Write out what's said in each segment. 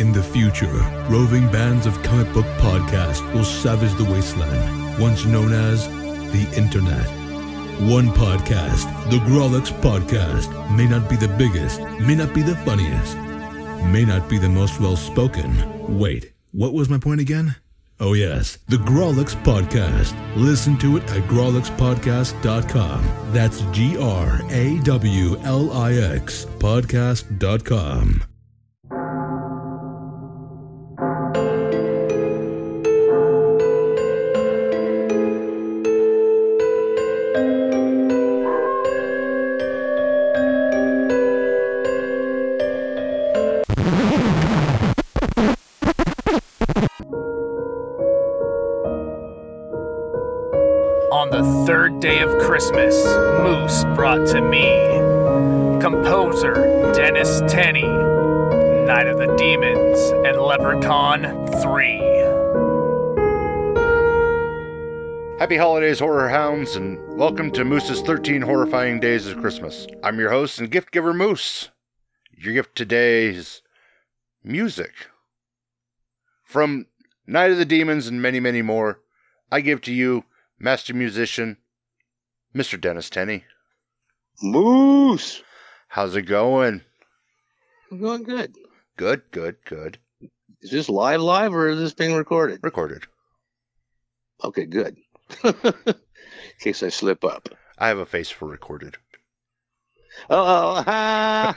In the future, roving bands of comic book podcasts will savage the wasteland, once known as the Internet. One podcast, the Grawlix Podcast, may not be the biggest, may not be the funniest, may not be the most well spoken. Wait, what was my point again? Oh, yes, the Grawlix Podcast. Listen to it at grawlixpodcast.com. That's G R A W L I X podcast.com. welcome to Moose's 13 Horrifying Days of Christmas. I'm your host and gift giver, Moose. Your gift today is music. From Night of the Demons and many, many more, I give to you master musician, Mr. Dennis Tenney. Moose. How's it going? I'm going good. Good, good, good. Is this live, live, or is this being recorded? Recorded. Okay, good. Case I slip up. I have a face for recorded. Oh, ha!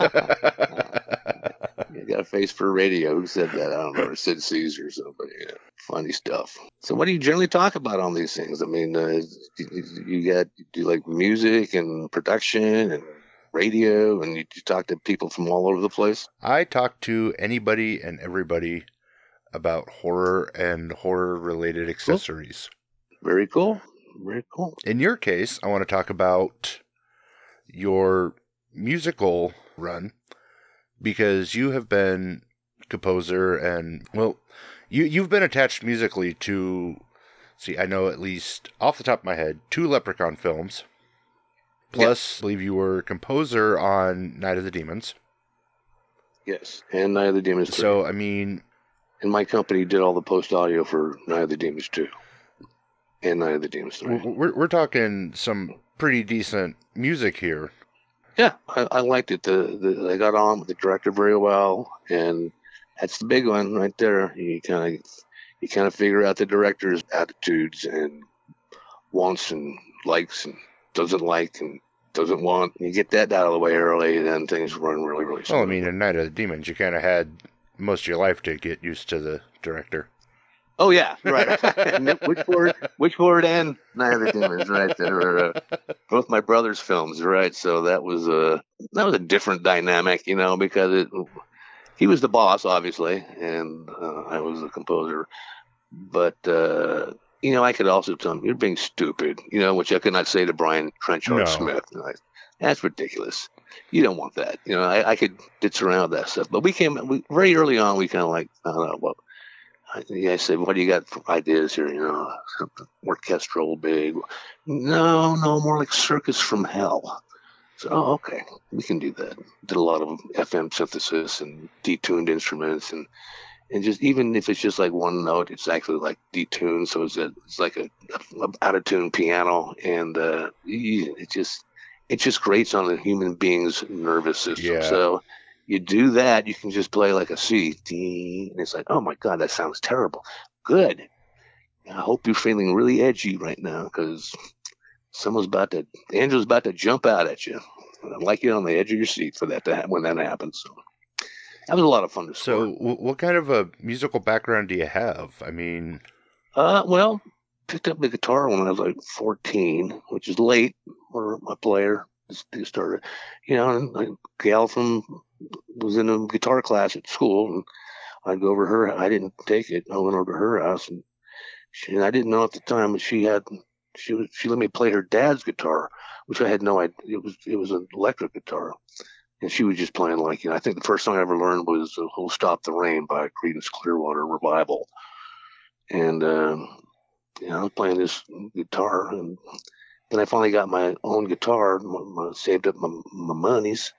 you got a face for radio. Who said that? I don't know. Sid Caesar or somebody. Yeah. Funny stuff. So, what do you generally talk about on these things? I mean, uh, you, you got do you like music and production and radio, and you, you talk to people from all over the place. I talk to anybody and everybody about horror and horror related accessories. Very cool. Very cool. In your case, I want to talk about your musical run because you have been composer and well you you've been attached musically to see I know at least off the top of my head two Leprechaun films. Plus, I believe you were composer on Night of the Demons. Yes, and Night of the Demons. 3. So I mean, and my company did all the post audio for Night of the Demons 2 and Night of the Demons 3. we're we're, talking some pretty decent music here. Yeah, I, I liked it. The, the I got on with the director very well, and that's the big one right there. You kind of you kind of figure out the director's attitudes and wants and likes and doesn't like and doesn't want. You get that out of the way early, then things run really really smooth. Well, I mean, in Night of the Demons, you kind of had most of your life to get used to the director. Oh yeah, right. Witchboard, Witchboard, and Night of the Demons, right? That were uh, both my brother's films, right? So that was a that was a different dynamic, you know, because it he was the boss, obviously, and uh, I was the composer. But uh, you know, I could also tell him you're being stupid, you know, which I could not say to Brian Trenchard No. Smith. You That's ridiculous. You don't want that. You know, I, I could ditch around that stuff. But we came we, very early on. We kind of like, I don't know, well, I, yeah, I said, what do you got for ideas here? You know, orchestral, big. No, no, more like circus from hell. So, oh, okay, we can do that. Did a lot of FM synthesis and detuned instruments, and and just even if it's just like one note, it's actually like detuned. So it's a, it's like a, a out of tune piano, and uh, it just it just grates on the human being's nervous system. Yeah. So you do that, you can just play like a C, ding, and it's like, oh my god, that sounds terrible. Good. I hope you're feeling really edgy right now because someone's about to, Angel's about to jump out at you. And I'd like you on the edge of your seat for that to happen when that happens. So that was a lot of fun to So, w- what kind of a musical background do you have? I mean, Uh, well, picked up the guitar when I was like 14, which is late for a player. Just started, you know, a gal from was in a guitar class at school, and I'd go over her. I didn't take it. I went over to her house, and she, and I didn't know at the time, but she had she was she let me play her dad's guitar, which I had no idea. It was it was an electric guitar, and she was just playing like you know. I think the first song I ever learned was uh, "Who'll Stop the Rain" by Creedence Clearwater Revival, and um, you know, I was playing this guitar, and then I finally got my own guitar. m- m- saved up my, my monies,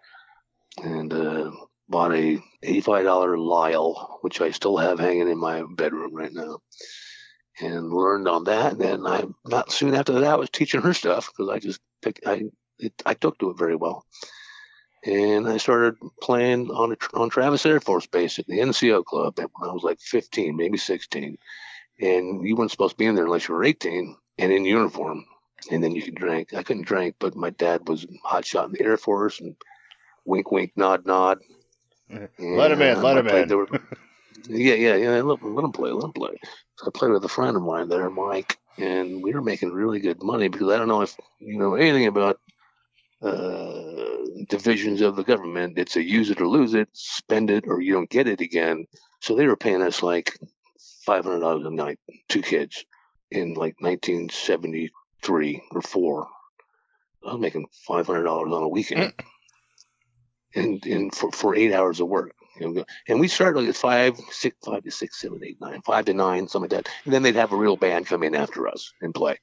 and uh, bought a $85 Lyle, which I still have hanging in my bedroom right now, and learned on that. And then I, not soon after that, I was teaching her stuff because I just picked, I, it, I took to it very well. And I started playing on a, on Travis Air Force Base at the NCO Club when I was like 15, maybe 16. And you weren't supposed to be in there unless you were 18 and in uniform. And then you could drink. I couldn't drink, but my dad was hot shot in the Air Force and wink, wink, nod, nod. let him in, And let I him played in. the- yeah, yeah, yeah. Let, let him play, let him play. So I played with a friend of mine there, Mike, and we were making really good money because I don't know if you know anything about uh, divisions of the government. It's a use it or lose it, spend it or you don't get it again. So they were paying us like five hundred dollars a night, two kids, in like nineteen seventy three or four. I was making five hundred dollars on a weekend, and in for, for eight hours of work. And we started like at five, six, five to six, seven, eight, nine, five to nine, something like that. And then they'd have a real band come in after us and play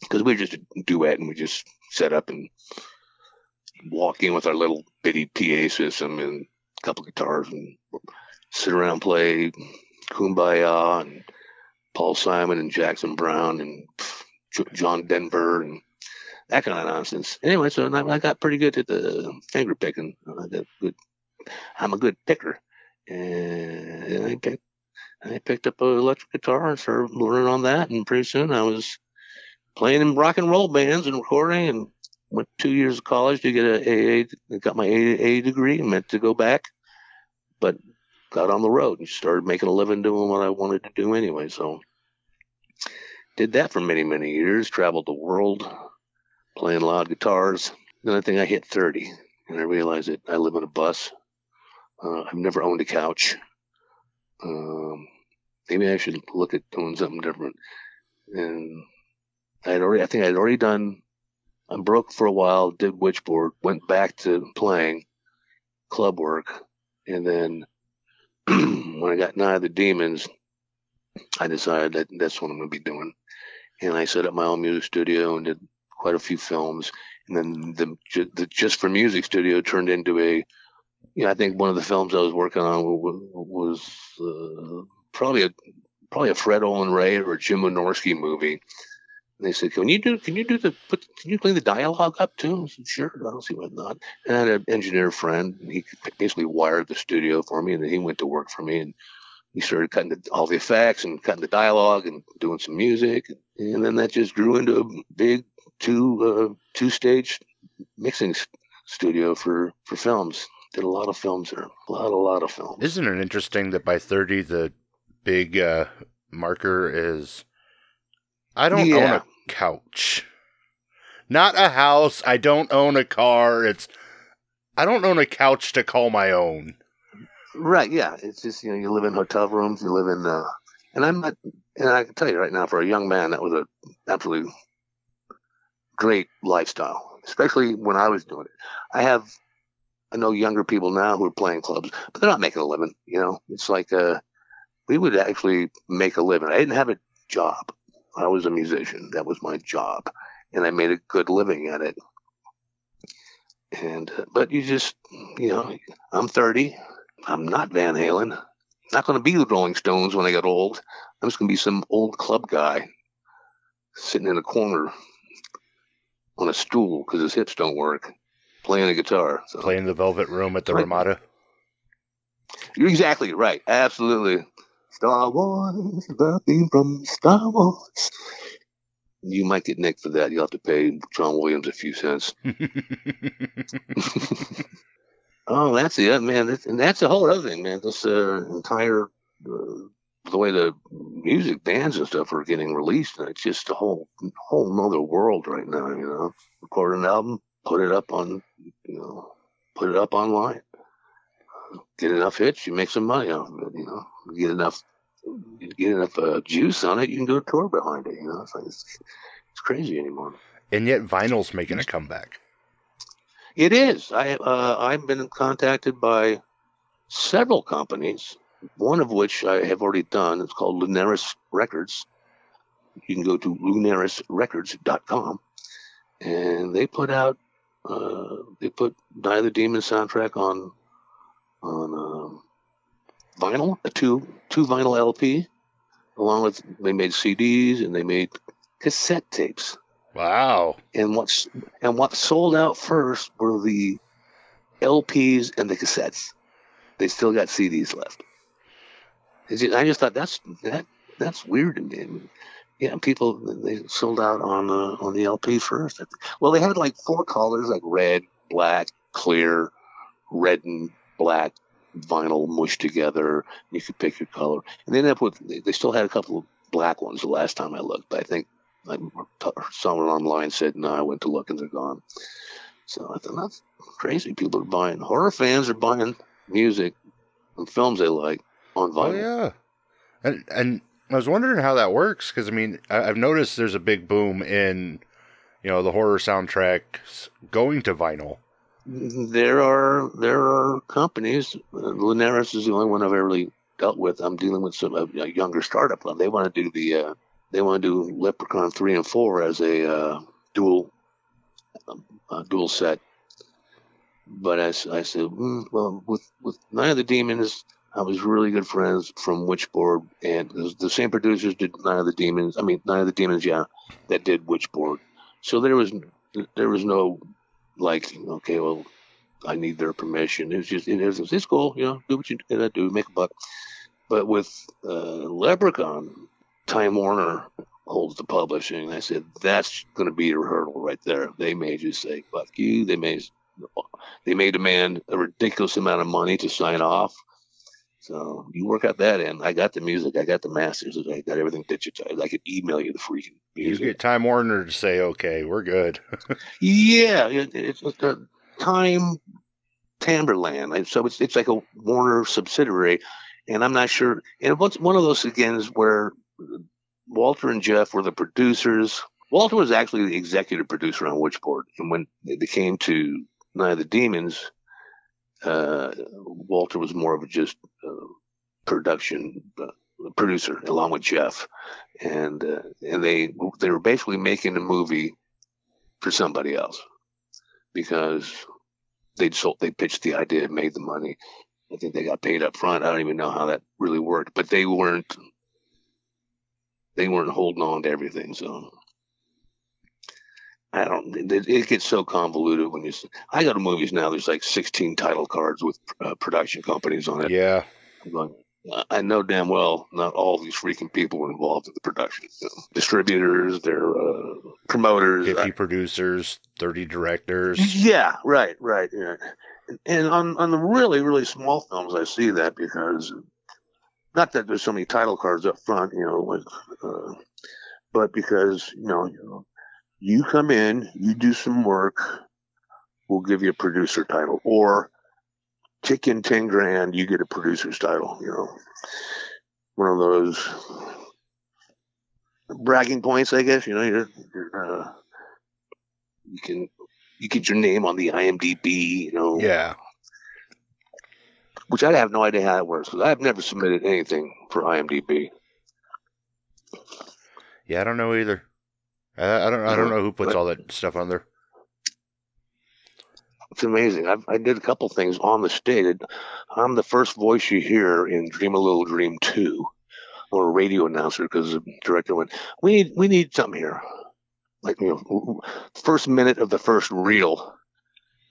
because we were just a duet and we just set up and walk in with our little bitty PA system and a couple guitars and sit around and play Kumbaya and Paul Simon and Jackson Browne and John Denver and that kind of nonsense. Anyway, so I, I got pretty good at the finger picking. I got good. I'm a good picker, and I picked. I picked up an electric guitar and started learning on that, and pretty soon I was playing in rock and roll bands and recording, and went two years of college to get a AA. Got my AA degree and meant to go back, but got on the road and started making a living doing what I wanted to do anyway. So did that for many many years. Traveled the world, playing loud guitars. Then I think I hit 30, and I realized that I live on a bus. Uh, I've never owned a couch. Um, maybe I should look at doing something different. And I had already, I think I had already done. I'm broke for a while, did Witchboard, went back to playing club work, and then when I got Night of the Demons, I decided that that's what I'm going to be doing. And I set up my own music studio and did quite a few films. And then the, the Just for Music studio turned into a, you know, I think one of the films I was working on was, uh, probably a probably a Fred Olen Ray or a Jim Wynorski movie. And they said, "Can you do? Can you do the? Put, can you clean the dialogue up too?" I said, "Sure." I don't see why not. And I had an engineer friend. He basically wired the studio for me, and then he went to work for me, and he started cutting the, all the effects and cutting the dialogue and doing some music, and then that just grew into a big two uh, two stage mixing studio for for films. Did a lot of films there, a lot a lot of films. Isn't it interesting that by 30, the big uh, marker is I don't own a couch. Not a house. I don't own a car. It's I don't own a couch to call my own. Right, yeah. It's just you know you live in hotel rooms, you live in, uh, and I'm not, and I can tell you right now, for a young man, that was a absolutely great lifestyle, especially when I was doing it. I have, I know younger people now who are playing clubs, but they're not making a living. You know, it's like uh, we would actually make a living. I didn't have a job. I was a musician. That was my job, and I made a good living at it. And uh, but you just, you know, I'm 30. I'm not Van Halen. Not going to be the Rolling Stones when I get old. I'm just going to be some old club guy sitting in a corner on a stool because his hips don't work, playing a guitar. So Playing the Velvet Room at the Right. Ramada. you're exactly right. Absolutely. Star Wars, the theme from Star Wars. You might get nicked for that. You'll have to pay John Williams a few cents. Oh, that's it, up man. That's, and that's a whole other thing, man. This uh, entire uh, the way the music bands and stuff are getting released, and it's just a whole whole nother world right now. You know, record an album, put it up on, you know, put it up online, get enough hits, you make some money off of it. You know, get enough, get enough uh, juice on it, you can do a tour behind it. You know, it's like it's, it's crazy anymore. and yet vinyl's making a comeback. It is. I uh, I've been contacted by several companies, one of which I have already done. It's called Lunaris Records. You can go to lunarisrecords.com, and they put out uh, they put Die of the Demon soundtrack on on um, vinyl, a two two vinyl LP, along with they made CDs and they made cassette tapes. Wow. And what's and what sold out first were the LPs and the cassettes. They still got CDs left. I just thought that's that that's weird to me. Yeah, people they sold out on uh, on the LP first. Well, they had like four colors, like red, black, clear, red and black vinyl mushed together. You could pick your color, and they ended up with they- they still had a couple of black ones the last time I looked. But I think I someone online said no. I went to look and they're gone. So I thought that's crazy. People are buying horror fans are buying music and films they like on Oh vinyl. yeah. And and I was wondering how that works because I mean I, I've noticed there's a big boom in you know the horror soundtracks going to vinyl. There are there are companies. Uh, Lunaris is the only one I've ever really dealt with. I'm dealing with some a, younger startup. They want to do the uh, they want to do Leprechaun three and four as a uh, dual um, dual set. But i said, mm, well, with with Night of the Demons, I was really good friends from Witchboard, and it was the same producers did Night of the Demons. I mean, Night of the Demons, yeah, that did Witchboard. So there was there was no like, okay, well, I need their permission. It's just it is it's cool, you know, do what you gotta do, make a buck. But with uh, Leprechaun, Time Warner holds the publishing. I said that's going to be your hurdle right there. They may just say fuck you. They may they may demand a ridiculous amount of money to sign off. So you work out that end. I got the music. I got the masters. I got everything digitized. I could email you the freaking music. You get Time Warner to say, "Okay, we're good." Yeah, it, it's a time Tamberland. And So it's it's like a Warner subsidiary, and I'm not sure. And what's one of those again is where Walter and Jeff were the producers. Walter was actually the executive producer on Witchboard, and when it came to Night of the Demons, uh, Walter was more of just uh, production uh, producer along with Jeff, and uh, and they they were basically making a movie for somebody else because they'd sold they pitched the idea and made the money. I think they got paid up front. I don't even know how that really worked, but they weren't they weren't holding on to everything. So I don't. It, it gets so convoluted when you. I go to movies now. There's like 16 title cards with uh, production companies on it. yeah, going, "Uh, I know damn well not all these freaking people were involved in the production. You know, distributors, their uh, promoters. fifty producers, thirty directors. Yeah, right, right. Yeah. And on on the really really small films, I see that because not that there's so many title cards up front, you know, like, uh, but because you know, you know, you come in, you do some work, we'll give you a producer title, or kick in ten grand, you get a producer's title. You know, one of those bragging points, I guess. You know, you're, you're uh, you can you get your name on the IMDb, you know, Yeah, which I have no idea how it works because I've never submitted anything for IMDb. yeah. I don't know either. I, I don't. I don't mm-hmm. know who puts all that stuff on there. It's amazing. I've, I did a couple things on the stage. I'm the first voice you hear in Dream a Little Dream 2 or a radio announcer because the director went, we need, we need something here. Like, you know, first minute of the first reel.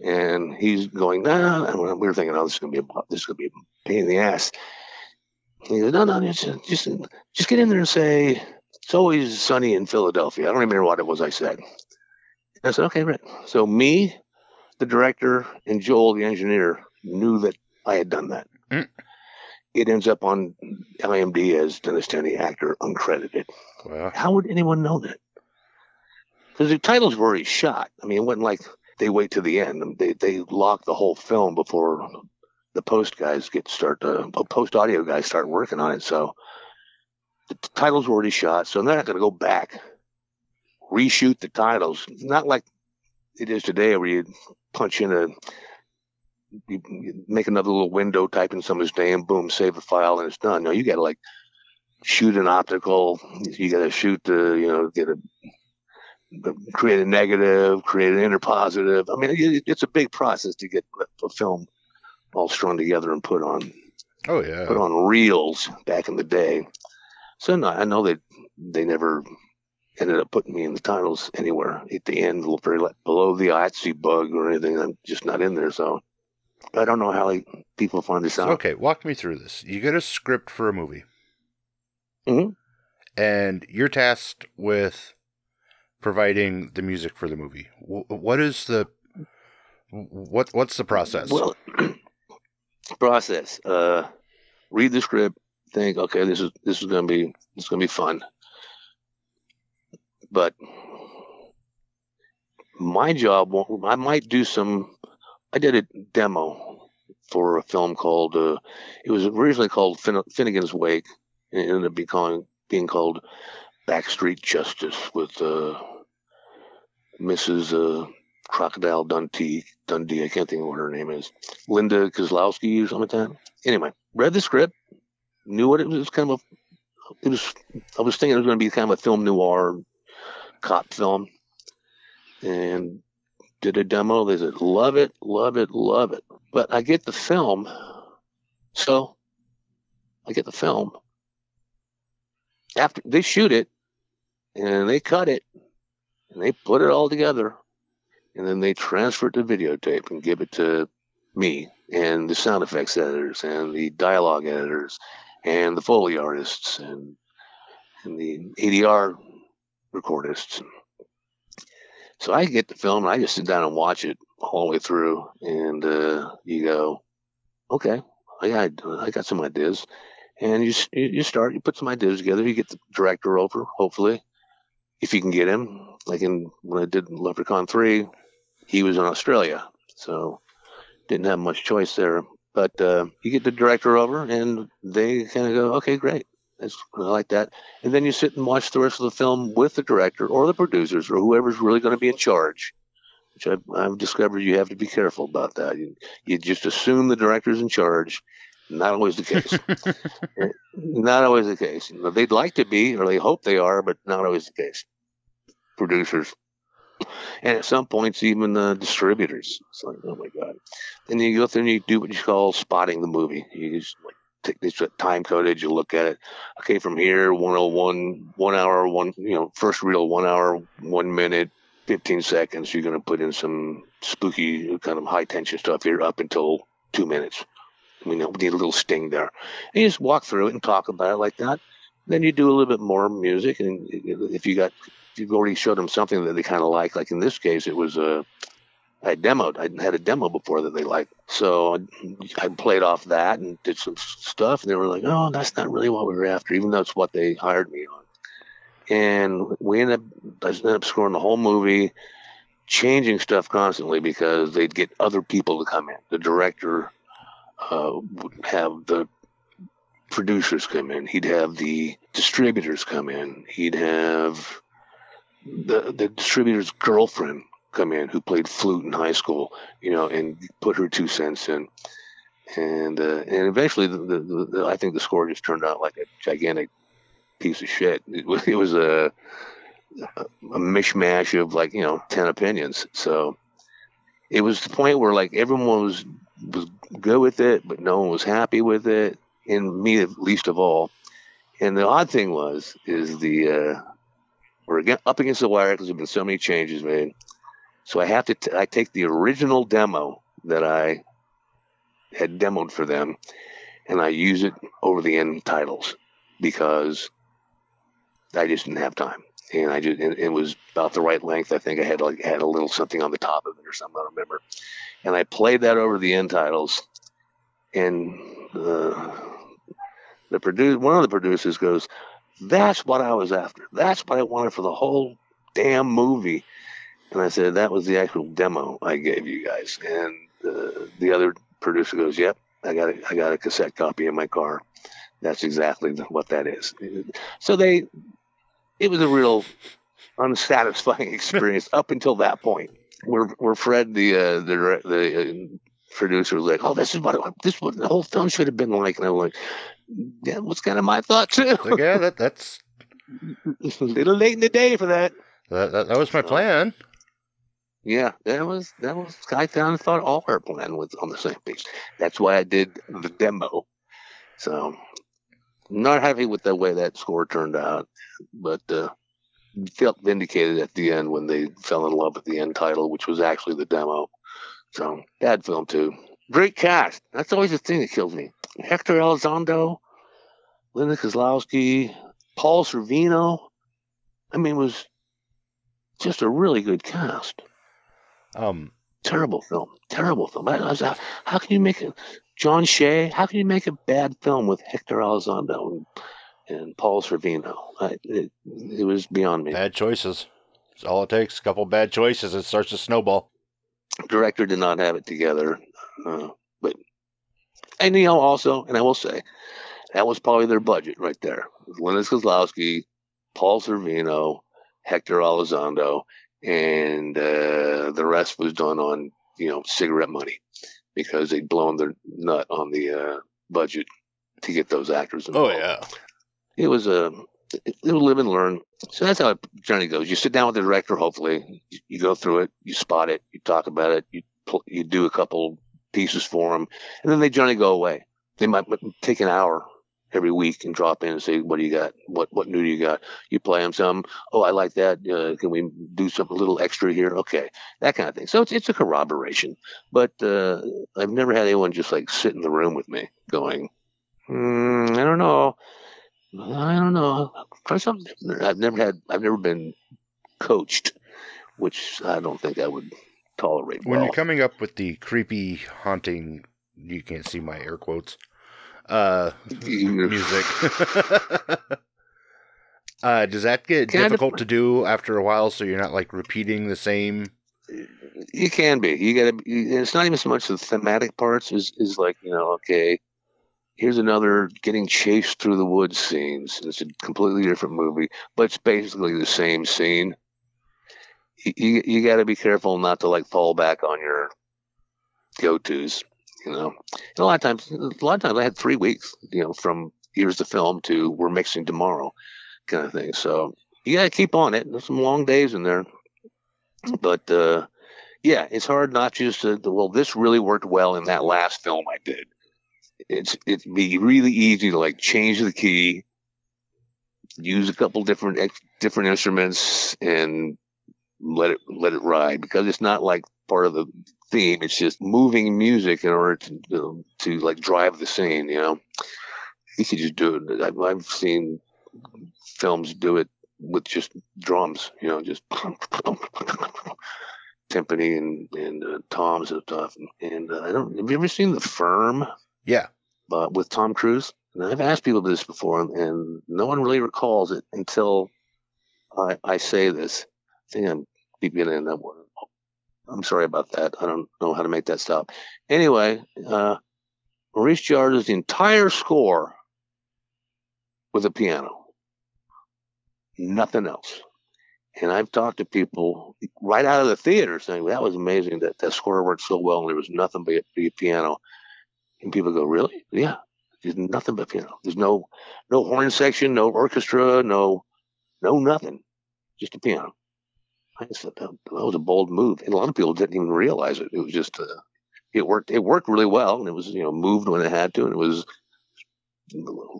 And he's going, nah, and we were thinking, oh, this is going to be a, this is going to be a pain in the ass. He goes, no, no, just, just, just get in there and say, it's always sunny in Philadelphia. I don't remember what it was I said. I said, okay, right. So me, the director, and Joel, the engineer, knew that I had done that. Mm. It ends up on IMDb as Dennis Tenney actor uncredited. Well, How would anyone know that? Because the titles were already shot. I mean, it wasn't like they wait to the end. They they lock the whole film before the post guys get start uh, post audio guys start working on it. So the titles were already shot. So they're not going to go back reshoot the titles. It's not like it is today where you punch in a you you make another little window, type in somebody's name, boom, save the file, and it's done. No, you got to like shoot an optical. You got to shoot the, you know, get a create a negative, create an inner positive. I mean, it, it's a big process to get a film all strung together and put on Oh yeah. put on reels back in the day. So no, I know that they never ended up putting me in the titles anywhere at the end, very below the IATSE bug or anything. I'm just not in there, so I don't know how like, people find this out. Okay, walk me through this. You get a script for a movie, Mhm. and you're tasked with providing the music for the movie. What is the what? What's the process? Well, process. Uh, read the script. Think, okay, this is this is gonna be is gonna be fun. But my job, I might do some. I did a demo for a film called. Uh, it was originally called Fin- Finnegan's Wake, and it ended up becoming being called Backstreet Justice with uh, Mrs. Uh, Crocodile Dundee. Dundee, I can't think of what her name is. Linda Kozlowski or something like that. Anyway, read the script, knew what it was kind of. A, it was. I was thinking it was going to be kind of a film noir, cop film, and did a demo. They said, "Love it, love it, love it." But I get the film, so I get the film. After they shoot it, and they cut it, and they put it all together, and then they transfer it to videotape and give it to me and the sound effects editors and the dialogue editors and the foley artists and and the ADR recordists. So I get the film and I just sit down and watch it all the way through, and uh, you go, okay, I got I got some ideas, and you you start you put some ideas together. You get the director over, hopefully, if you can get him. Like in when I did Leprechaun three, he was in Australia, so didn't have much choice there. But uh, you get the director over, and they kind of go, "Okay, great, that's I like that." And then you sit and watch the rest of the film with the director or the producers or whoever's really going to be in charge. Which I've, I've discovered you have to be careful about that. You, you just assume the director's in charge. Not always the case. not always the case. They'd like to be, or they hope they are, but not always the case. Producers, and at some points even the distributors. It's like, oh my god. Then you go through and you do what you call spotting the movie. You just like take this time coded. You look at it. Okay, from here, 101, one hour, one you know, first reel, one hour, one minute, 15 seconds. You're going to put in some spooky kind of high tension stuff here up until two minutes. Mean, we need a little sting there. And you just walk through it and talk about it like that. Then you do a little bit more music, and if you got, you've already showed them something that they kind of like, like in this case, it was a, I demoed, I had a demo before that they liked, so I played off that and did some stuff, and they were like, "Oh, that's not really what we were after," even though it's what they hired me on. And we ended up, I ended up scoring the whole movie, changing stuff constantly because they'd get other people to come in. The director uh, would have the producers come in. He'd have the distributors come in. He'd have the the distributor's girlfriend come in who played flute in high school, you know, and put her two cents in. And uh, and eventually, the, the, the, I think the score just turned out like a gigantic piece of shit. It was, it was a a mishmash of like you know ten opinions. So it was the point where like everyone was was good with it, but no one was happy with it, and me least of all. And the odd thing was is the uh, we're again up against the wire because there've been so many changes made. So I have to t- I take the original demo that I had demoed for them, and I use it over the end titles because I just didn't have time, and I just it, it was about the right length. I think I had like had a little something on the top of it or something. I don't remember, and I played that over the end titles, and uh, the produce one of the producers goes, "That's what I was after. That's what I wanted for the whole damn movie." And I said, "That was the actual demo I gave you guys." And uh, the other producer goes, "Yep, I got a, I got a cassette copy in my car. That's exactly what that is." So they, it was a real unsatisfying experience up until that point, where where Fred, the uh, the the uh, producer, was like, "Oh, this is what this is what the whole film should have been like," and I'm like, "Yeah, was kind of my thought too." Yeah, that that's a little late in the day for that. that, that, that was my plan. Yeah, that was that was. I found thought all our plan was on the same page. That's why I did the demo. So, not happy with the way that score turned out, but uh, felt vindicated at the end when they fell in love with the end title, which was actually the demo. So, bad film too. Great cast. That's always the thing that kills me. Hector Elizondo, Linda Kozlowski, Paul Sorvino. I mean, it was just a really good cast. Um, Terrible film. Terrible film. I, I was, how, how can you make a John Shea, how can you make a bad film with Hector Elizondo and, and Paul Sorvino? I, it, it was beyond me. bad choices. That's all it takes. A couple bad choices. It starts to snowball. Director did not have it together. Uh, but, and you know, also, and I will say, that was probably their budget right there. Linda Kozlowski, Paul Sorvino, Hector Elizondo, and uh, the rest was done on you know cigarette money because they'd blown their nut on the uh, budget to get those actors. Oh yeah. it was a it was live and learn. So that's how a journey goes. You sit down with the director. Hopefully, you, you go through it, you spot it, you talk about it, you you do a couple pieces for them, and then they generally go away. They might take an hour every week and drop in and say, "What do you got? What what new do you got?" You play them some. Oh, I like that. Uh, can we do something a little extra here? Okay, that kind of thing. So it's it's a corroboration. But uh, I've never had anyone just like sit in the room with me going, hmm, "I don't know." I don't know. Try something. I've never had. I've never been coached, which I don't think I would tolerate. When well. you're coming up with the creepy, haunting, you can't see my air quotes, uh, music. uh, does that get Kind of- difficult to do after a while? So you're not like repeating the same. You can be. You got to. It's not even so much the thematic parts. Is is like you know, okay, here's another getting chased through the woods scenes. It's a completely different movie, but it's basically the same scene. You you, got to be careful not to like fall back on your go tos. You know, and a lot of times, a lot of times I had three weeks. You know, from here's the film to we're mixing tomorrow, kind of thing. So you got to keep on it. There's some long days in there but uh, yeah, it's hard not just to, well, this really worked well in that last film I did. It's it'd be really easy to like change the key, use a couple different different instruments, and let it let it ride because it's not like part of the theme. It's just moving music in order to to, to like drive the scene. You know, you could just do it. I've, I've seen films do it with just drums, you know, just timpani and and uh, toms and stuff. And uh, I don't. Have you ever seen The Firm? Yeah. But with Tom Cruise, and I've asked people this before, and, and no one really recalls it until I, I say this. I think I'm beginning that one. I'm sorry about that. I don't know how to make that stop. Anyway, uh, Maurice the entire score with a piano, nothing else. And I've talked to people right out of the theater saying that was amazing that that score worked so well and there was nothing but a piano. And people go, really? Yeah, there's nothing but piano. There's no no horn section, no orchestra, no no nothing, just a piano. That, that was a bold move, and a lot of people didn't even realize it. It was just uh, it worked. It worked really well, and it was you know moved when it had to, and it was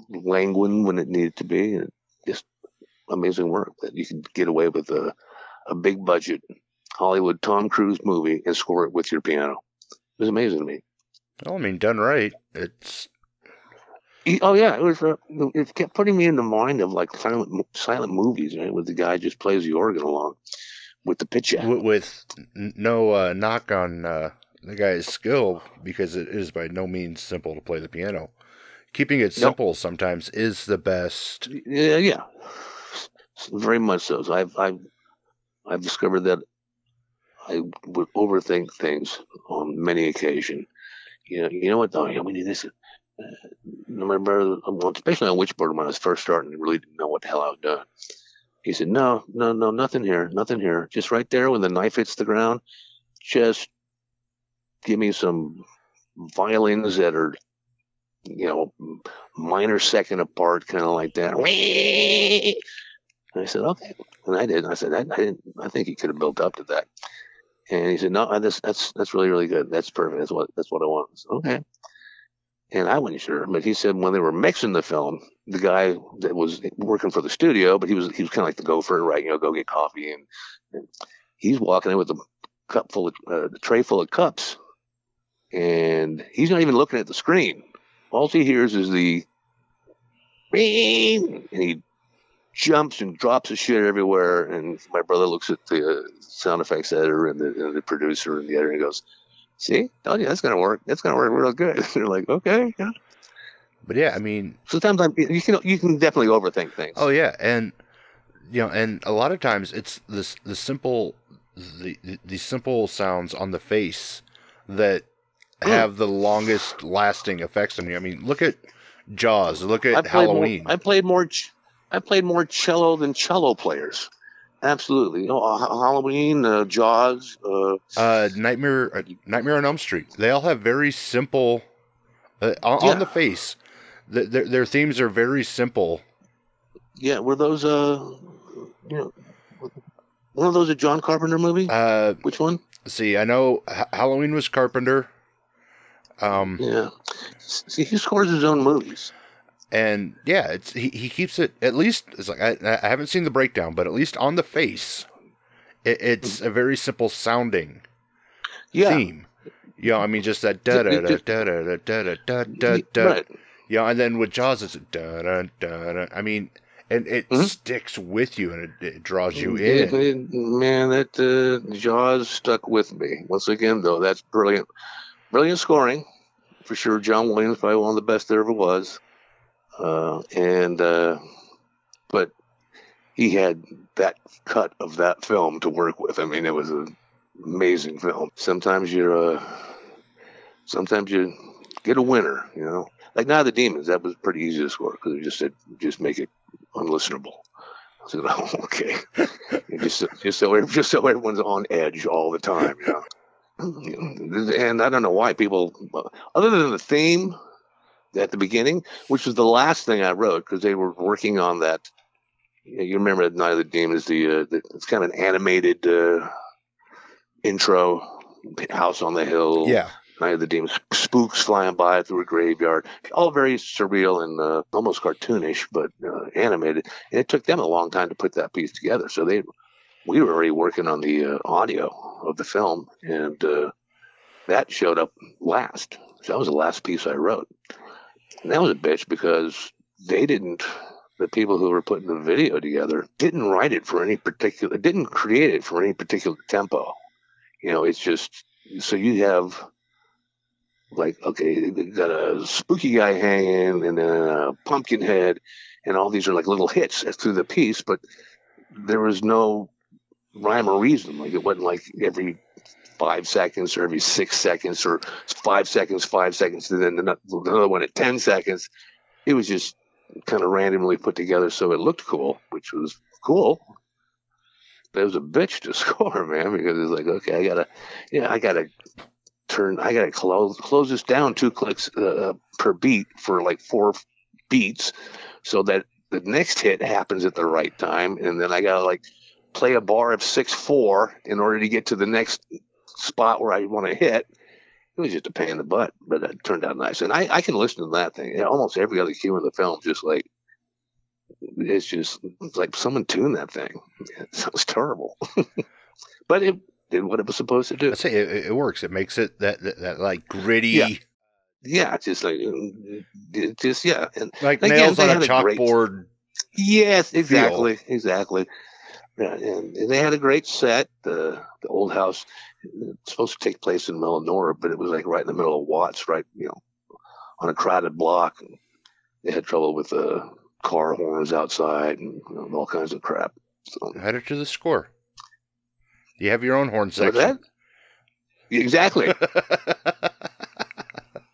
languid when it needed to be, and just amazing work that you could get away with a a big budget Hollywood Tom Cruise movie and score it with your piano. It was amazing to me. Well, I mean, done right. It's Oh yeah, it was. Uh, it kept putting me in the mind of like silent silent movies, right? With the guy just plays the organ along with the pitch. with no uh, knock on uh, the guy's skill because it is by no means simple to play the piano. Keeping it Nope. simple sometimes is the best. Yeah, yeah, very much so. so I've I've I've discovered that I would overthink things on many occasions. You know, you know what? Oh yeah, we need this. Uh, remember, especially on which Witchboard when I was first starting, I really didn't know what the hell I was doing. He said, "No, no, no, nothing here, nothing here. Just right there when the knife hits the ground, just give me some violins that are, you know, minor second apart, kind of like that." And I said, "Okay," and I did. I said, "I, I didn't. I think he could have built up to that." And he said, "No, that's that's that's really really good. That's perfect. That's what that's what I want." I said, okay. And I wasn't sure, but he said when they were mixing the film, the guy that was working for the studio, but he was he was kind of like the gopher, right? You know, go get coffee, and, and he's walking in with a cup full of uh, the tray full of cups, and he's not even looking at the screen. All he hears is the ring, and he jumps and drops his shit everywhere. And my brother looks at the uh, sound effects editor and the, and the producer and the editor and goes, "See, told you that's gonna work. That's gonna work real good." They're like, "Okay, yeah." But yeah, I mean, Sometimes I'm, you can you can definitely overthink things. oh yeah, and you know, and a lot of times it's this the simple the the, simple sounds on the face that Mm. have the longest lasting effects on you. I mean, look at Jaws. Look at played Halloween. More, I played more. ch- I played more cello than cello players. Absolutely. You know, Halloween, uh, Jaws. Uh, uh, Nightmare, uh, Nightmare on Elm Street. They all have very simple uh, on, Yeah. on the face. Th their, their themes are very simple. yeah, were those? Uh, you know, one of those a John Carpenter movie? Uh, Which one? see, I know H- Halloween was Carpenter. Um, Yeah. See, he scores his own movies. and yeah, it's he, he keeps it at least. It's like I, I haven't seen the breakdown, but at least on the face, it, it's a very simple sounding Yeah. theme. You know, I mean, just that da da da da da da da da da. You know, and then with Jaws, it's da da da da. I mean, and it Mhm. sticks with you and it, it draws you It- in. it- man, that uh, Jaws stuck with me. Once again, though, that's brilliant. Brilliant scoring, for sure. John Williams, probably one of the best there ever was. Uh, and, uh, but he had that cut of that film to work with. I mean, it was an amazing film. Sometimes you're, uh, sometimes you get a winner, you know. Like of the Demons, that was pretty easy to score because they just said, just make it unlistenable. Said, oh, okay. just, so- just so just so everyone's on edge all the time, you know. And I don't know why people, other than the theme at the beginning, which was the last thing I wrote because they were working on that. You, you remember Night of the Demons, the, uh, the it's kind of an animated uh, intro, House on the Hill, Yeah, Night of the Demons, spooks flying by through a graveyard, all very surreal and uh, almost cartoonish, but uh, animated. And it took them a long time to put that piece together. So they, we were already working on the uh, audio of the film, and uh, that showed up last. So that was the last piece I wrote. And that was a bitch because they didn't. The people who were putting the video together didn't write it for any particular, didn't create it for any particular tempo. You know, it's just so you have like okay, they got a spooky guy hanging and then a pumpkin head, and all these are like little hits through the piece, but there was no rhyme or reason. Like it wasn't like every five seconds or every six seconds or five seconds, five seconds, and then another one at ten seconds. It was just kind of randomly put together so it looked cool, which was cool. But it was a bitch to score, man, because it's like, okay, I gotta, yeah, I gotta turn, I gotta close close this down two clicks uh, per beat for like four beats, so that the next hit happens at the right time, and then I gotta like play a bar of six four in order to get to the next spot where I want to hit. It was just a pain in the butt, but it turned out nice. And I, I can listen to that thing. Almost every other cue in the film, just like it's just it's like someone tuned that thing. It sounds terrible, but it did what it was supposed to do. I say it, it works. It makes it that that, that like gritty, Yeah. Yeah, just like mm, just yeah, and like nails on a a great- chalkboard. Yes, exactly, exactly. Yeah, and, and they had a great set. The the old house it's supposed to take place in Melanora, but it was like right in the middle of Watts, right, you know, on a crowded block. They had trouble with the car horns outside and you know, all kinds of crap. So Headed to the score. You have your own horn section. that exactly.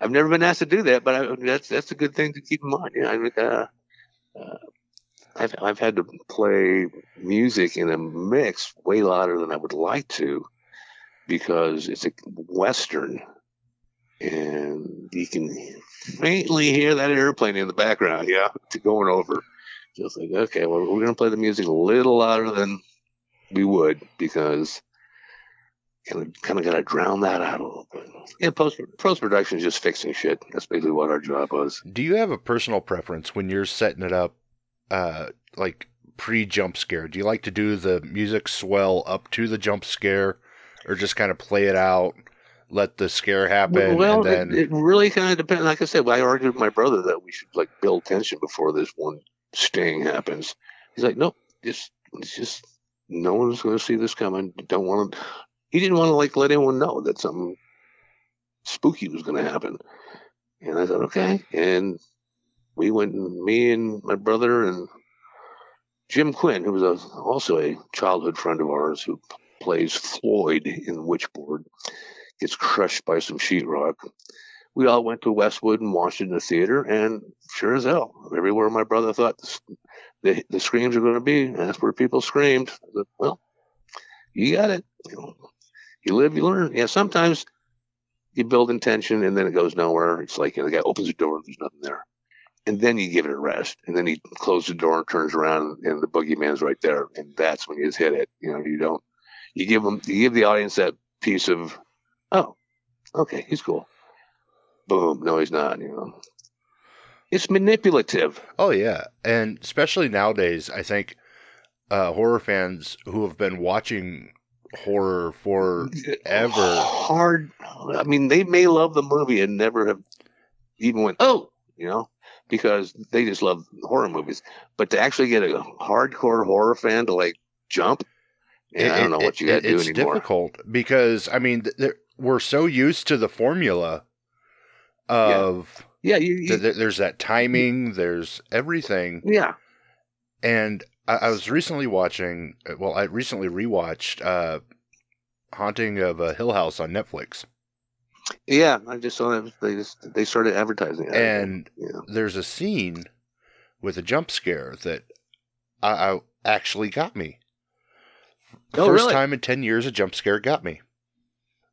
I've never been asked to do that, but I, that's that's a good thing to keep in mind. You know, I uh, uh, I've I've had to play music in a mix way louder than I would like to because it's a western, and you can faintly hear that airplane in the background. Yeah, to going over. Just like okay, well, we're gonna play the music a little louder than we would because kind of kind of got to drown that out a little bit. Yeah, post post production is just fixing shit. That's basically what our job was. Do you have a personal preference when you're setting it up, uh, like pre jump scare? Do you like to do the music swell up to the jump scare, or just kind of play it out, let the scare happen, well, and then it, it really kind of depends. Like I said, I argued with my brother that we should like build tension before this one sting happens. He's like, nope, just it's just no one's going to see this coming. Don't want to. He didn't want to like let anyone know that something spooky was going to happen. And I thought, okay. And we went, and me and my brother and Jim Quinn, who was a, also a childhood friend of ours who plays Floyd in Witchboard, gets crushed by some sheetrock. We all went to Westwood and watched it in the theater, and sure as hell, everywhere my brother thought the, the, screams are going to be, that's where people screamed. Said, well, you got it. You, know, you live, you learn. Yeah, sometimes you build intention and then it goes nowhere. It's like you know, the guy opens the door and there's nothing there. And then you give it a rest. And then he closes the door and turns around and the boogeyman's right there. And that's when you just hit it. You know, you don't, you give them, you give the audience that piece of, oh, okay, he's cool. Boom. No, he's not, you know. It's manipulative. Oh yeah, and especially nowadays, I think uh, horror fans who have been watching horror for ever. hard. I mean, they may love the movie and never have even went, oh, you know, because they just love horror movies. But to actually get a hardcore horror fan to like jump, yeah, I don't know what you got to do anymore. it's difficult because I mean we're so used to the formula of Yeah, you, you th- th- there's that timing, there's everything, yeah, and I, I was recently watching. Well, I recently rewatched uh, "Haunting of a Hill House" on Netflix, yeah. I just saw it. They just they started advertising it. and yeah, there's a scene with a jump scare that I, I actually got me. Oh, First really? time in ten years, a jump scare got me.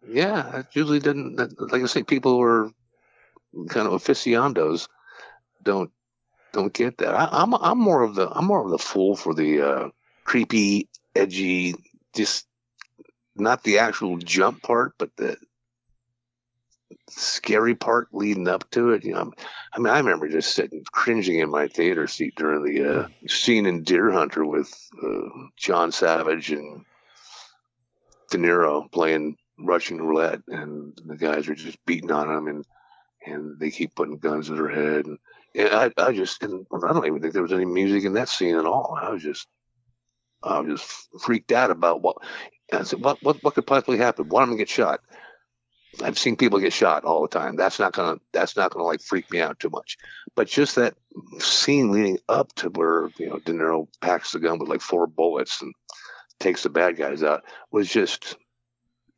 yeah. It usually didn't. Like I say, people who are kind of aficionados don't don't get that. I, I'm I'm more of the I'm more of the fool for the uh, creepy, edgy, just not the actual jump part, but the scary part leading up to it. You know, I mean, I remember just sitting cringing in my theater seat during the uh, scene in Deer Hunter with uh, John Savage and De Niro playing Russian roulette, and the guys are just beating on him, and and they keep putting guns in their head, and, and I, I just didn't. I don't even think there was any music in that scene at all. I was just, I was just freaked out about what. I said, what, what, what could possibly happen? One of them get shot. I've seen people get shot all the time. That's not gonna, that's not gonna like freak me out too much. But just that scene leading up to where you know De Niro packs the gun with like four bullets and takes the bad guys out was just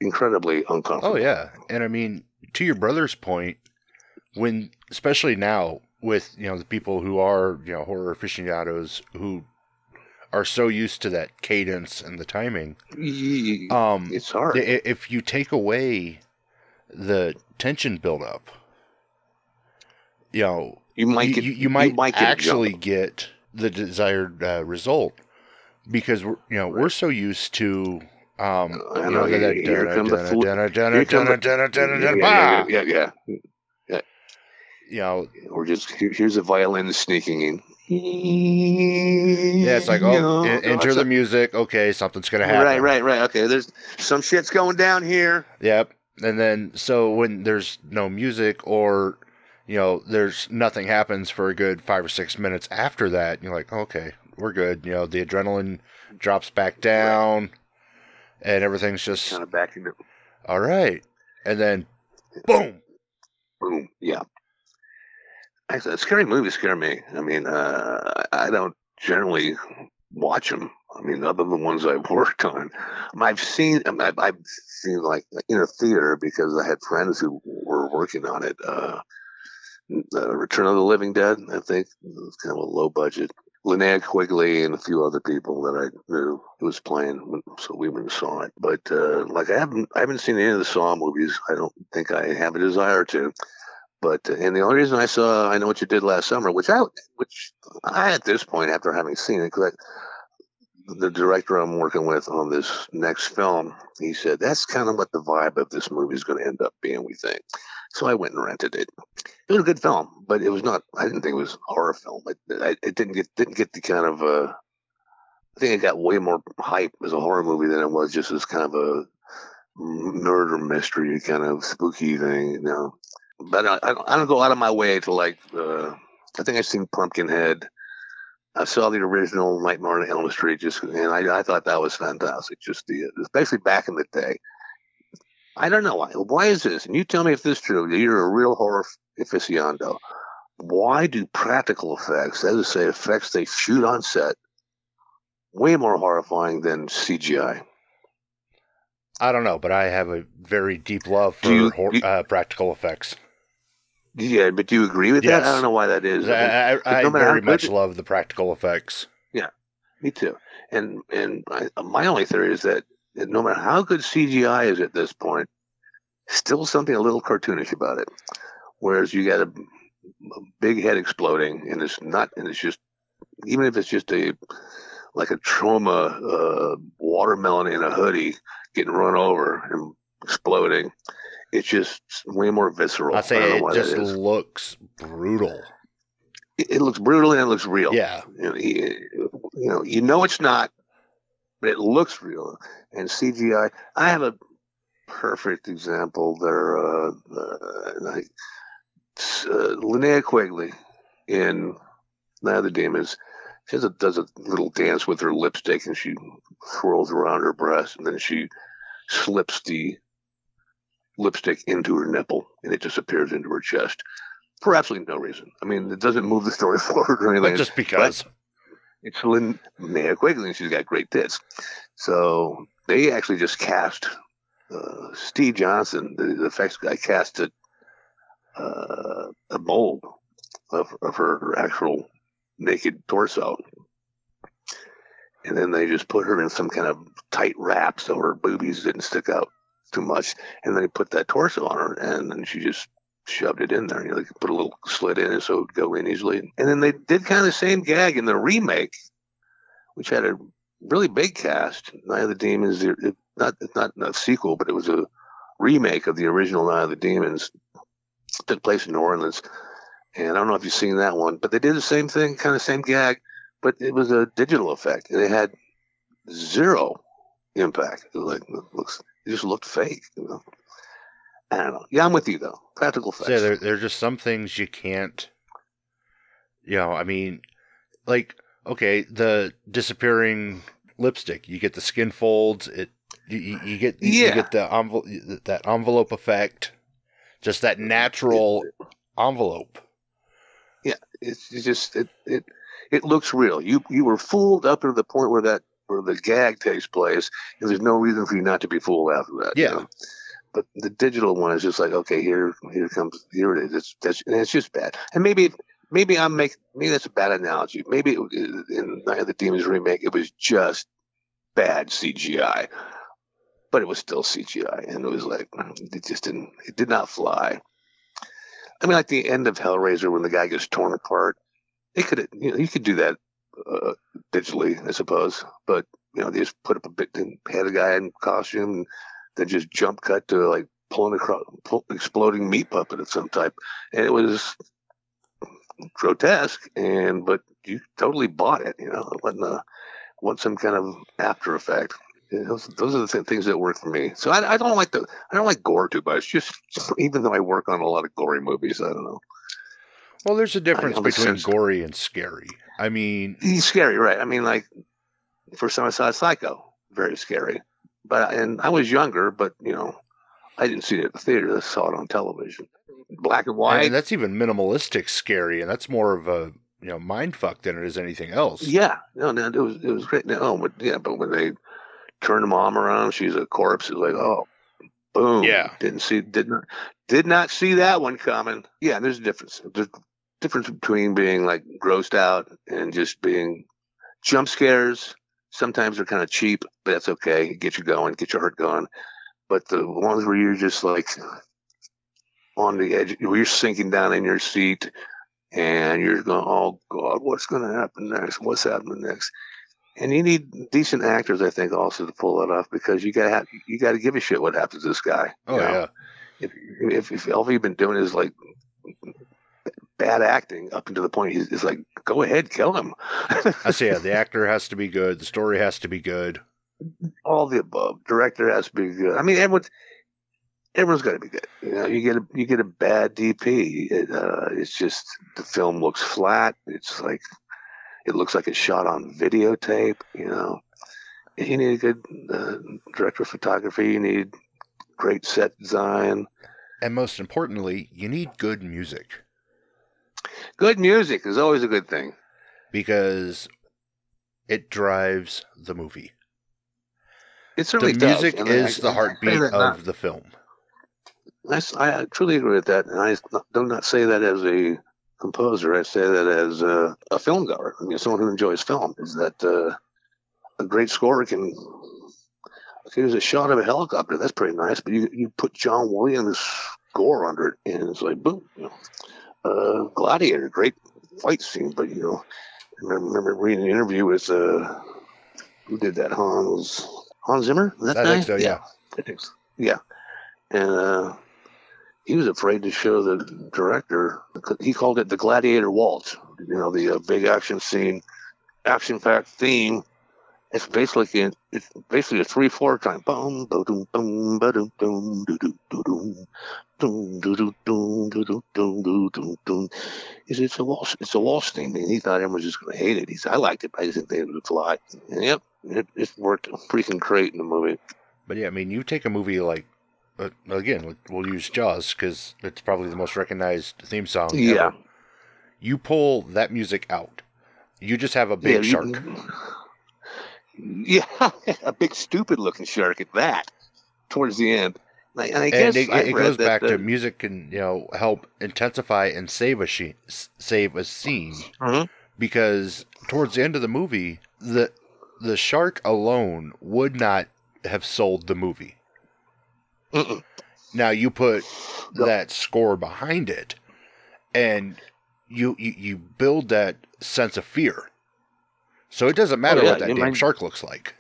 incredibly uncomfortable. Oh yeah, and I mean to your brother's point, when especially now with you know the people who are you know horror aficionados who are so used to that cadence and the timing, um, it's hard. if you take away the tension buildup, you know you might you, get, you, you might, a jump. actually get the desired uh, result because we're you know we're so used to um I you know, here- here comes the yeah, yeah, yeah, you know. Or just here, here's a violin sneaking in. yeah it's like oh en- enter the music okay something's gonna happen Right, right, right. Okay, there's some shit's going down here. yep and then so when there's no music or you know there's nothing happens for a good five or six minutes after that you're like okay we're good you know the adrenaline drops back down and everything's just Kind of back into all right and then boom boom. Yeah. Actually, scary movies scare me. I mean, uh, I don't generally watch them. I mean, other than the ones I've worked on, mean, I've seen. Mean, I've, seen like in a theater because I had friends who were working on it. Uh, uh, Return of the Living Dead, I think, it was kind of a low budget. Linnea Quigley and a few other people that I knew who was playing, so we went and saw it. But uh, like I haven't, I haven't seen any of the Saw movies. I don't think I have a desire to. But uh, and the only reason I saw I know what you did last summer, which I which I at this point after having seen it, because the director I'm working with on this next film, he said that's kind of what the vibe of this movie is going to end up being. We think. So I went and rented it. It was a good film, but it was not. I didn't think it was a horror film. It, it didn't get didn't get the kind of. Uh, I think it got way more hype as a horror movie than it was just as kind of a murder mystery kind of spooky thing. You know, but I, I, don't, I don't go out of my way to like. Uh, I think I've seen Pumpkinhead. I saw the original Nightmare on Elm Street, just and I, I thought that was fantastic. Just the, especially back in the day. I don't know why. Why is this? And you tell me if this is true. You're a real horror aficionado. Why do practical effects, as I say, effects they shoot on set, way more horrifying than CGI? I don't know, but I have a very deep love for you- hor- you- uh, practical effects. Yeah, but do you agree with Yes. that? I don't know why that is. I, I, I no very much good- love the practical effects. Yeah, me too. And and I, my only theory is that no matter how good CGI is at this point, still something a little cartoonish about it. Whereas you got a, a big head exploding, and it's not, and it's just even if it's just a like a trauma uh, watermelon in a hoodie getting run over and exploding, it's just way more visceral. I I say don't it just looks brutal. It, it looks brutal and it looks real. Yeah, you know, you, know, you know it's not, but it looks real. And CGI, I have a perfect example there. Uh, uh, like, uh, Linnea Quigley in Night of the Demons, she has a, does a little dance with her lipstick and she swirls around her breast and then she slips the lipstick into her nipple and it disappears into her chest for absolutely no reason. I mean, it doesn't move the story forward or anything but just because. it's Linnea Quigley, and she's got great tits. So they actually just cast uh, Steve Johnson, the, the effects guy, casted uh, a mold of, of her actual naked torso. And then they just put her in some kind of tight wrap so her boobies didn't stick out too much. And then they put that torso on her, and then she just shoved it in there. And you they put a little slit in it so it would go in easily. And then they did kind of the same gag in the remake, which had a really big cast. Night of the Demons, it, it- not not a sequel, but it was a remake of the original Night of the Demons. took place in New Orleans. And I don't know if you've seen that one, but they did the same thing, kind of same gag, but it was a digital effect. And it had zero impact. It like looks, it just looked fake. You know? I don't know. Yeah, I'm with you though. Practical effects. So there, there's just some things you can't. You know, I mean, like okay, the disappearing lipstick. You get the skin folds. It you, you you get you Yeah. get the envelope that envelope effect. Just that natural envelope. it's, it's just it, it it looks real. You you were fooled up to the point where that where the gag takes place, and there's no reason for you not to be fooled after that. you Yeah. know? But the digital one is just like, okay, here here comes here it is. It's that's, and it's just bad. And maybe maybe I'm making maybe that's a bad analogy. Maybe it, in Night of the Demons remake, it was just bad CGI, but it was still CGI, and it was like mm, it just didn't it did not fly. I mean, like the end of Hellraiser when the guy gets torn apart. They could, you know, you could do that uh, digitally, I suppose. But you know, they just put up a bit, and had a guy in costume, and then just jump cut to like pulling across, pull, exploding meat puppet of some type, and it was grotesque. And but you totally bought it. You know, it wasn't a, wasn't some kind of after effect. Those, those are the th- things that work for me. So I, I don't like the I don't like gore too much. Just even though I work on a lot of gory movies, I don't know. Well, there's a difference between gory and scary. I mean, He's scary, right? I mean, like first time I saw Psycho, very scary. But and I was younger, but you know, I didn't see it at the theater. I saw it on television, black and white. and that's even minimalistic scary, and that's more of a you know mind fuck than it is anything else. Yeah, no, no, it was it was great. No, oh, but yeah, but when they turn the mom around, she's a corpse. It's like, oh, boom. Yeah. didn't see, did not, did not see that one coming. Yeah, there's a difference. There's difference between being like grossed out and just being jump scares. Sometimes they're kind of cheap, but that's okay. Get you going, get your heart going. But the ones where you're just like on the edge, where you're sinking down in your seat and you're going, oh God, what's going to happen next? What's happening next? and you need decent actors, I think, also to pull that off because you gotta have you gotta give a shit what happens to this guy. Oh you know? yeah. If, if if all you've been doing is like bad acting up until the point he's, he's like, go ahead, kill him. I say yeah, the actor has to be good, the story has to be good. all the above. Director has to be good. I mean, everyone's everyone's got to be good. You know, you get a you get a bad DP. It, uh, it's just the film looks flat. It's like it looks like it's shot on videotape. You know, you need a good uh, director of photography. You need great set design. And most importantly, you need good music. Good music is always a good thing. because it drives the movie. It certainly the does, music I- is I- the heartbeat of not- the film. I truly agree with that, and I do not say that as a composer. I say that as a, a film goer. I mean, someone who enjoys film. Is that uh, a great score can? Okay, there's a shot of a helicopter. That's pretty nice, but you you put John Williams score under it, and it's like boom. You know, uh, Gladiator, great fight scene, but you know, I remember reading an interview with uh, who did that? Hans Hans Zimmer. That I guy? think so, yeah. Think so. Yeah, and uh, he was afraid to show the director. He called it the Gladiator Waltz. You know, the uh, big action scene, action-packed theme. It's basically a, it's basically a three-four time. Boom, boom, boom, boom, boom. He said, it's a waltz, it's a waltz theme, and he thought everyone was just going to hate it. He said, I liked it, but I just didn't think it would fly. And yep, it, it worked freaking great in the movie. But yeah, I mean, you take a movie like, uh, again, we'll use Jaws because it's probably the most recognized theme song. Yeah. Ever. You pull that music out, you just have a big you- shark. Yeah, a big stupid looking shark at that. Towards the end, and I, and I and guess it, I it read goes that back to music can you know help intensify and save a she- save a scene Mhm. because towards the end of the movie the the shark alone would not have sold the movie Mm-mm. now you put Yep. that score behind it and you, you you build that sense of fear so it doesn't oh, matter Oh, yeah, what that damn might- shark looks like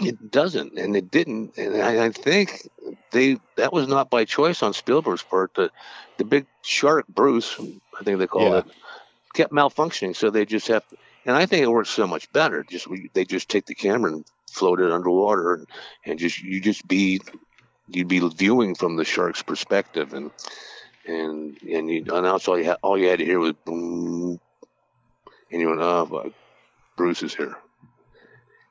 It doesn't, and it didn't, and I, I think they that was not by choice on Spielberg's part. The the big shark Bruce, I think they called Yeah. it, kept malfunctioning. So they just have, and I think it works so much better. Just they just take the camera and float it underwater, and, and just you just be you'd be viewing from the shark's perspective, and and and you and that's all you had all you had to hear was boom, and you went, oh, Bruce is here.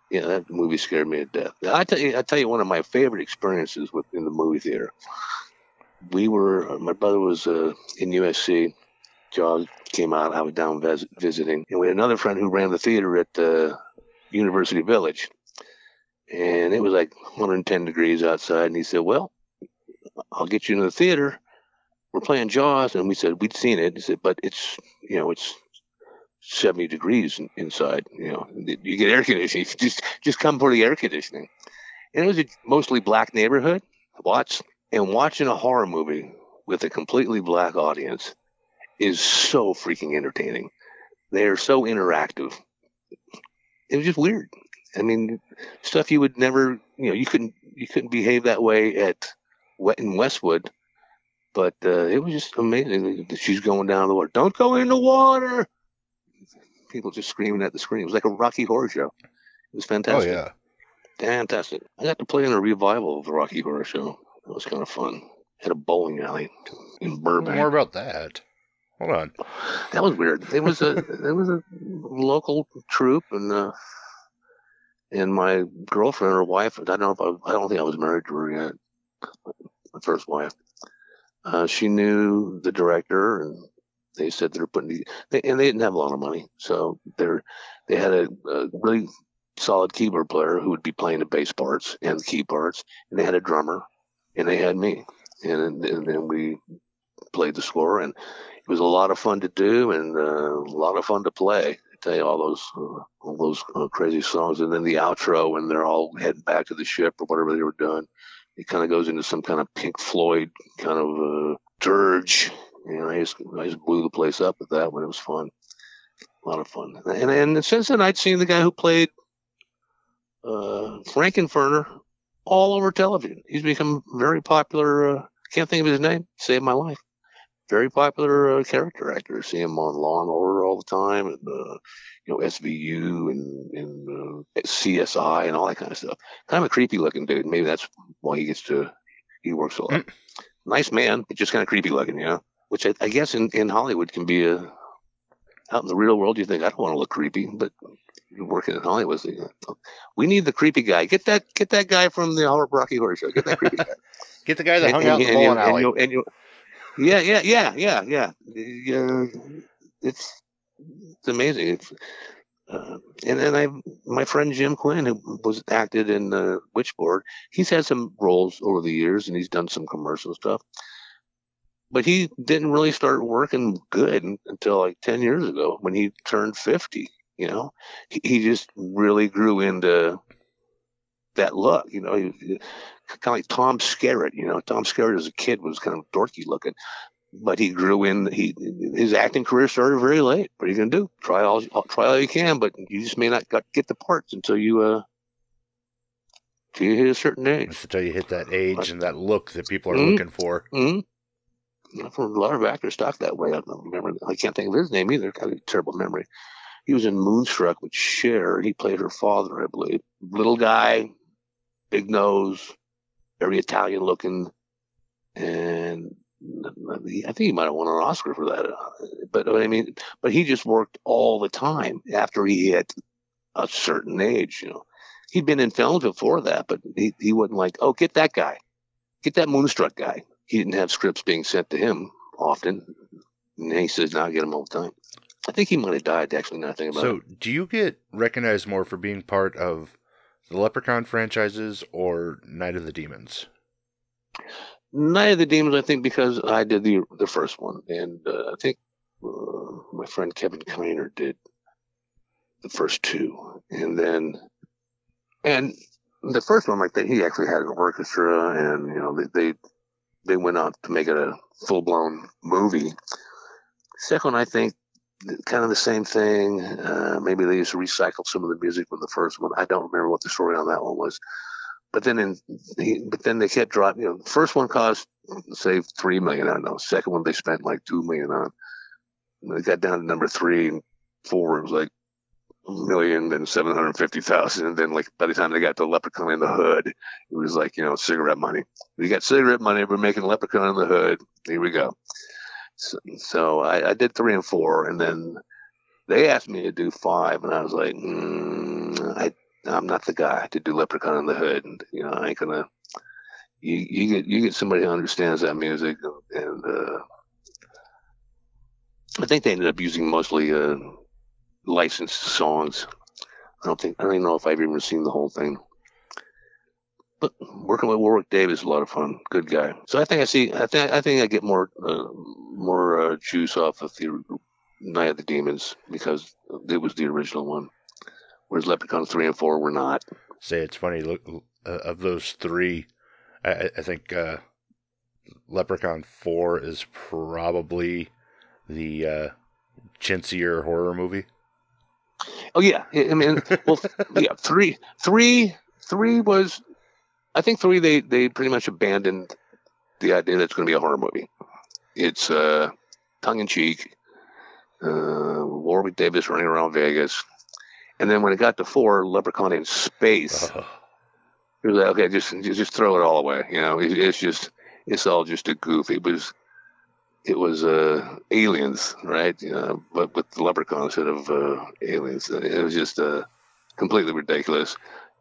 Yeah, that movie scared me to death. I tell you, I tell you, one of my favorite experiences with in the movie theater. We were, my brother was uh, in USC. Jaws came out. I was down vis- visiting, and we had another friend who ran the theater at uh, University Village. And it was like 110 degrees outside, and he said, "Well, I'll get you into the theater. We're playing Jaws." And we said we'd seen it. He said, "But it's, you know, it's 70 degrees inside. You know, you get air conditioning. Just just come for the air conditioning. And it was a mostly black neighborhood, Watts, and watching a horror movie with a completely black audience is so freaking entertaining. They are so interactive. It was just weird. I mean, stuff you would never, you know, you couldn't you couldn't behave that way at in Westwood. But uh, it was just amazing. She's going down the water. Don't go in the water people just screaming at the screen. It was like a Rocky Horror Show. It was fantastic. oh yeah Fantastic. I got to play in a revival of the Rocky Horror Show. It was kind of fun. At a bowling alley in Burbank. more about that hold on That was weird. It was a it was a local troupe and uh and my girlfriend or wife, I don't know if I, I don't think I was married to her yet. My first wife. Uh, she knew the director and they said they're putting the, they, and they didn't have a lot of money. So they're they had a, a really solid keyboard player who would be playing the bass parts and the key parts and they had a drummer and they had me. And, and then we played the score and it was a lot of fun to do and uh, a lot of fun to play. I tell you all those uh, all those uh, crazy songs, and then the outro when they're all heading back to the ship or whatever they were doing. It kind of goes into some kind of Pink Floyd kind of uh, dirge. You know, I just I just blew the place up with that one. it was fun. a lot of fun. And and since then, I'd seen the guy who played uh, Frank-N-Furter all over television. He's become very popular. Uh, can't think of his name. Saved my life. Very popular uh, character actor. See him on Law and Order all the time, and uh, you know SVU and, and uh, CSI and all that kind of stuff. Kind of a creepy looking dude. Maybe that's why he gets to he works a lot. nice man, but just kind of creepy looking, you know. Which I, I guess in, in Hollywood can be a out in the real world. You think I don't want to look creepy, but working in Hollywood. We need the creepy guy. Get that get that guy from the Rocky Horror Show. Get that creepy guy. Get the guy that And- hung and- out in the and bowling and alley. and you- yeah, yeah, yeah, yeah, yeah. Yeah, it's it's amazing. It's, uh, and then I, my friend Jim Quinn, who was acted in uh, Witchboard, he's had some roles over the years, and he's done some commercial stuff. But he didn't really start working good until like ten years ago when he turned fifty. You know, he, he just really grew into that look. You know, he, kind of like Tom Skerritt. You know, Tom Skerritt as a kid was kind of dorky looking, but he grew in. He his acting career started very late. What are you gonna do? Try all try all you can, but you just may not get the parts until you uh till you hit a certain age. Until you hit that age and that look that people are Mhm. looking for. Mm-hmm. For a lot of actors talk that way. I don't remember. I can't think of his name either. Got a terrible memory. He was in Moonstruck with Cher. He played her father, I believe. Little guy, big nose, very Italian looking, and I think he might have won an Oscar for that. Uh, but I mean, but he just worked all the time after he hit a certain age. You know, he'd been in films before that, but he he wasn't like, oh, get that guy, get that Moonstruck guy. He didn't have scripts being sent to him often. And he says, now I get them all the time. I think he might have died, actually, now I think about So, it. do you get recognized more for being part of the Leprechaun franchises or Night of the Demons? Night of the Demons, I think, because I did the the first one. And uh, I think uh, my friend Kevin Kiner did the first two. And then, and the first one, like, they, he actually had an orchestra, and, you know, they, they, they went out to make it a full blown movie. Second, I think kind of the same thing. Uh, maybe they just to recycle some of the music from the first one. I don't remember what the story on that one was. But then, in but then they kept dropping. You know, the first one cost say three million. I don't know. Second one they spent like two million on. They got down to number three and four. It was like million, then seven hundred fifty thousand, and then like by the time they got to Leprechaun in the Hood, it was like you know cigarette money. We got cigarette money. We're making Leprechaun in the Hood. Here we go. So, so I, I did three and four, and then they asked me to do five, and I was like, mm, I I'm not the guy to do Leprechaun in the Hood, and you know I ain't gonna. You you get you get somebody who understands that music, and uh, I think they ended up using mostly uh, licensed songs. I don't think I don't even know if I've even seen the whole thing. But working with Warwick Davis is a lot of fun. Good guy. So I think I see. I think I think I get more uh, more uh, juice off of the Night of the Demons because it was the original one, whereas Leprechaun three and four were not. Say it's funny. Look, uh, of those three, I, I- think uh, Leprechaun Four is probably the uh, chintzier horror movie. Oh yeah, I mean, well, yeah, three, three, three was. I think three they they pretty much abandoned the idea that it's going to be a horror movie. It's uh, tongue in cheek. Uh, Warwick Davis running around Vegas, and then when it got to four, Leprechaun in space. Oh, It was like, okay, just just just throw it all away. You know, it, it's just it's all just a goof. It was it was uh, aliens, right? Know, but with the leprechaun instead of uh, aliens. It was just uh, completely ridiculous.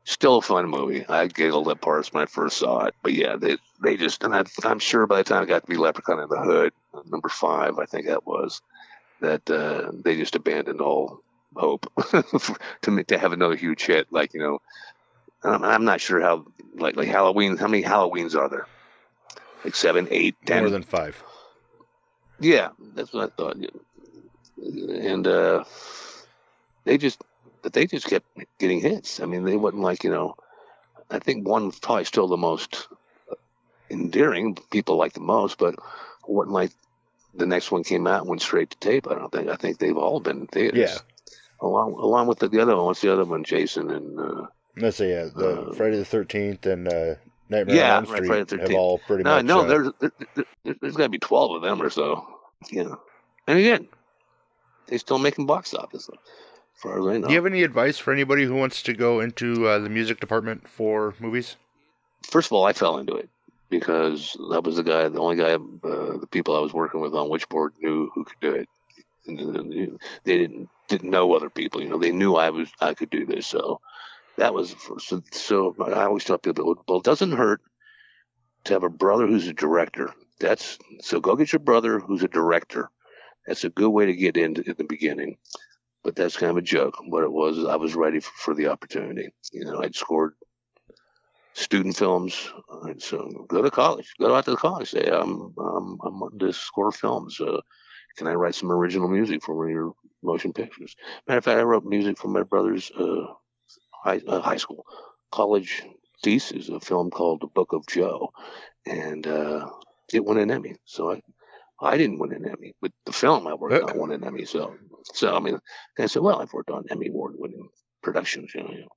Still a fun movie. I giggled at parts when I first saw it, but yeah, they they just and I, I'm sure by the time I got to be Leprechaun in the Hood, number five, I think that was that uh, they just abandoned all hope to to have another huge hit. Like you know, I'm, I'm not sure how like like Halloween. How many Halloweens are there? Like seven, eight, ten. more than five. Yeah, that's what I thought. And uh, they just, but they just kept getting hits. I mean, they wasn't like you know. I think one was probably still the most endearing. People like the most, but wasn't like the next one came out and went straight to tape. I don't think. I think they've all been in theaters. Yeah, along along with the, the other one. What's the other one? Jason and uh, Let's say yeah, the Uh, Friday the Thirteenth and uh, Nightmare Yeah, on Elm Street Friday have all pretty no, much. no, uh, there's there, there, there's got to be twelve of them or so. Yeah, and again, they still making box office. As far as I know. Do you have any advice for anybody who wants to go into uh, the music department for movies? First of all, I fell into it because that was the guy, the only guy, uh, the people I was working with on Witchboard knew who could do it. And they didn't didn't know other people. You know, they knew I was I could do this. So that was so. So I always tell people, well, it doesn't hurt to have a brother who's a director. That's so. Go get your brother who's a director. That's a good way to get in in the beginning. But that's kind of a joke. What it was, I was ready for, for the opportunity. You know, I'd scored student films. So go to college. Go out to the college. Say, I'm I'm I'm on to score films. Uh, can I write some original music for one of your motion pictures? Matter of fact, I wrote music for my brother's uh, high uh, high school, college thesis, a film called The Book of Joe, and uh, it won an Emmy. So I. I didn't win an Emmy, but the film I worked on won an Emmy. So, so I mean, I said, well, I've worked on Emmy award-winning productions. You know, you know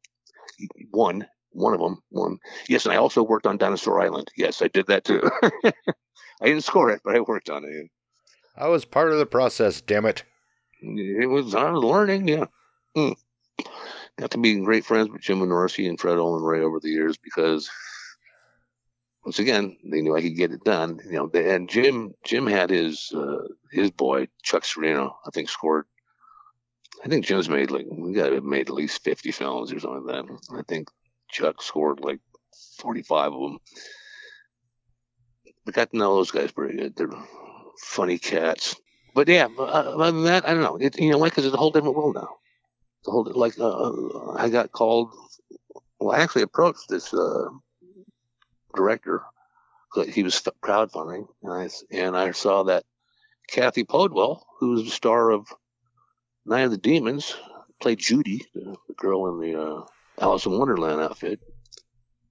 one one of them one yes and i also worked on dinosaur island yes i did that too i didn't score it but i worked on it I was part of the process. Damn it! it was i was learning yeah mm. Got to be great friends with jim Wynorski and Fred Olen Ray over the years because once again they knew i could get it done you know they, and jim jim had his uh, his boy chuck Cirino i think scored i think jim's made like we got to made at least 50 films or something like that i think Chuck scored like 45 of them. We got to know those guys pretty good. They're funny cats. But yeah, uh, other than that, I don't know. It, you know, why? Because it's a whole different world now. Whole like uh, I got called. Well, I actually approached this uh, director. He was crowdfunding, and I, and I saw that Cathy Podewell, who's the star of Night of the Demons, played Judy, the, the girl in the uh, Alice in Wonderland outfit.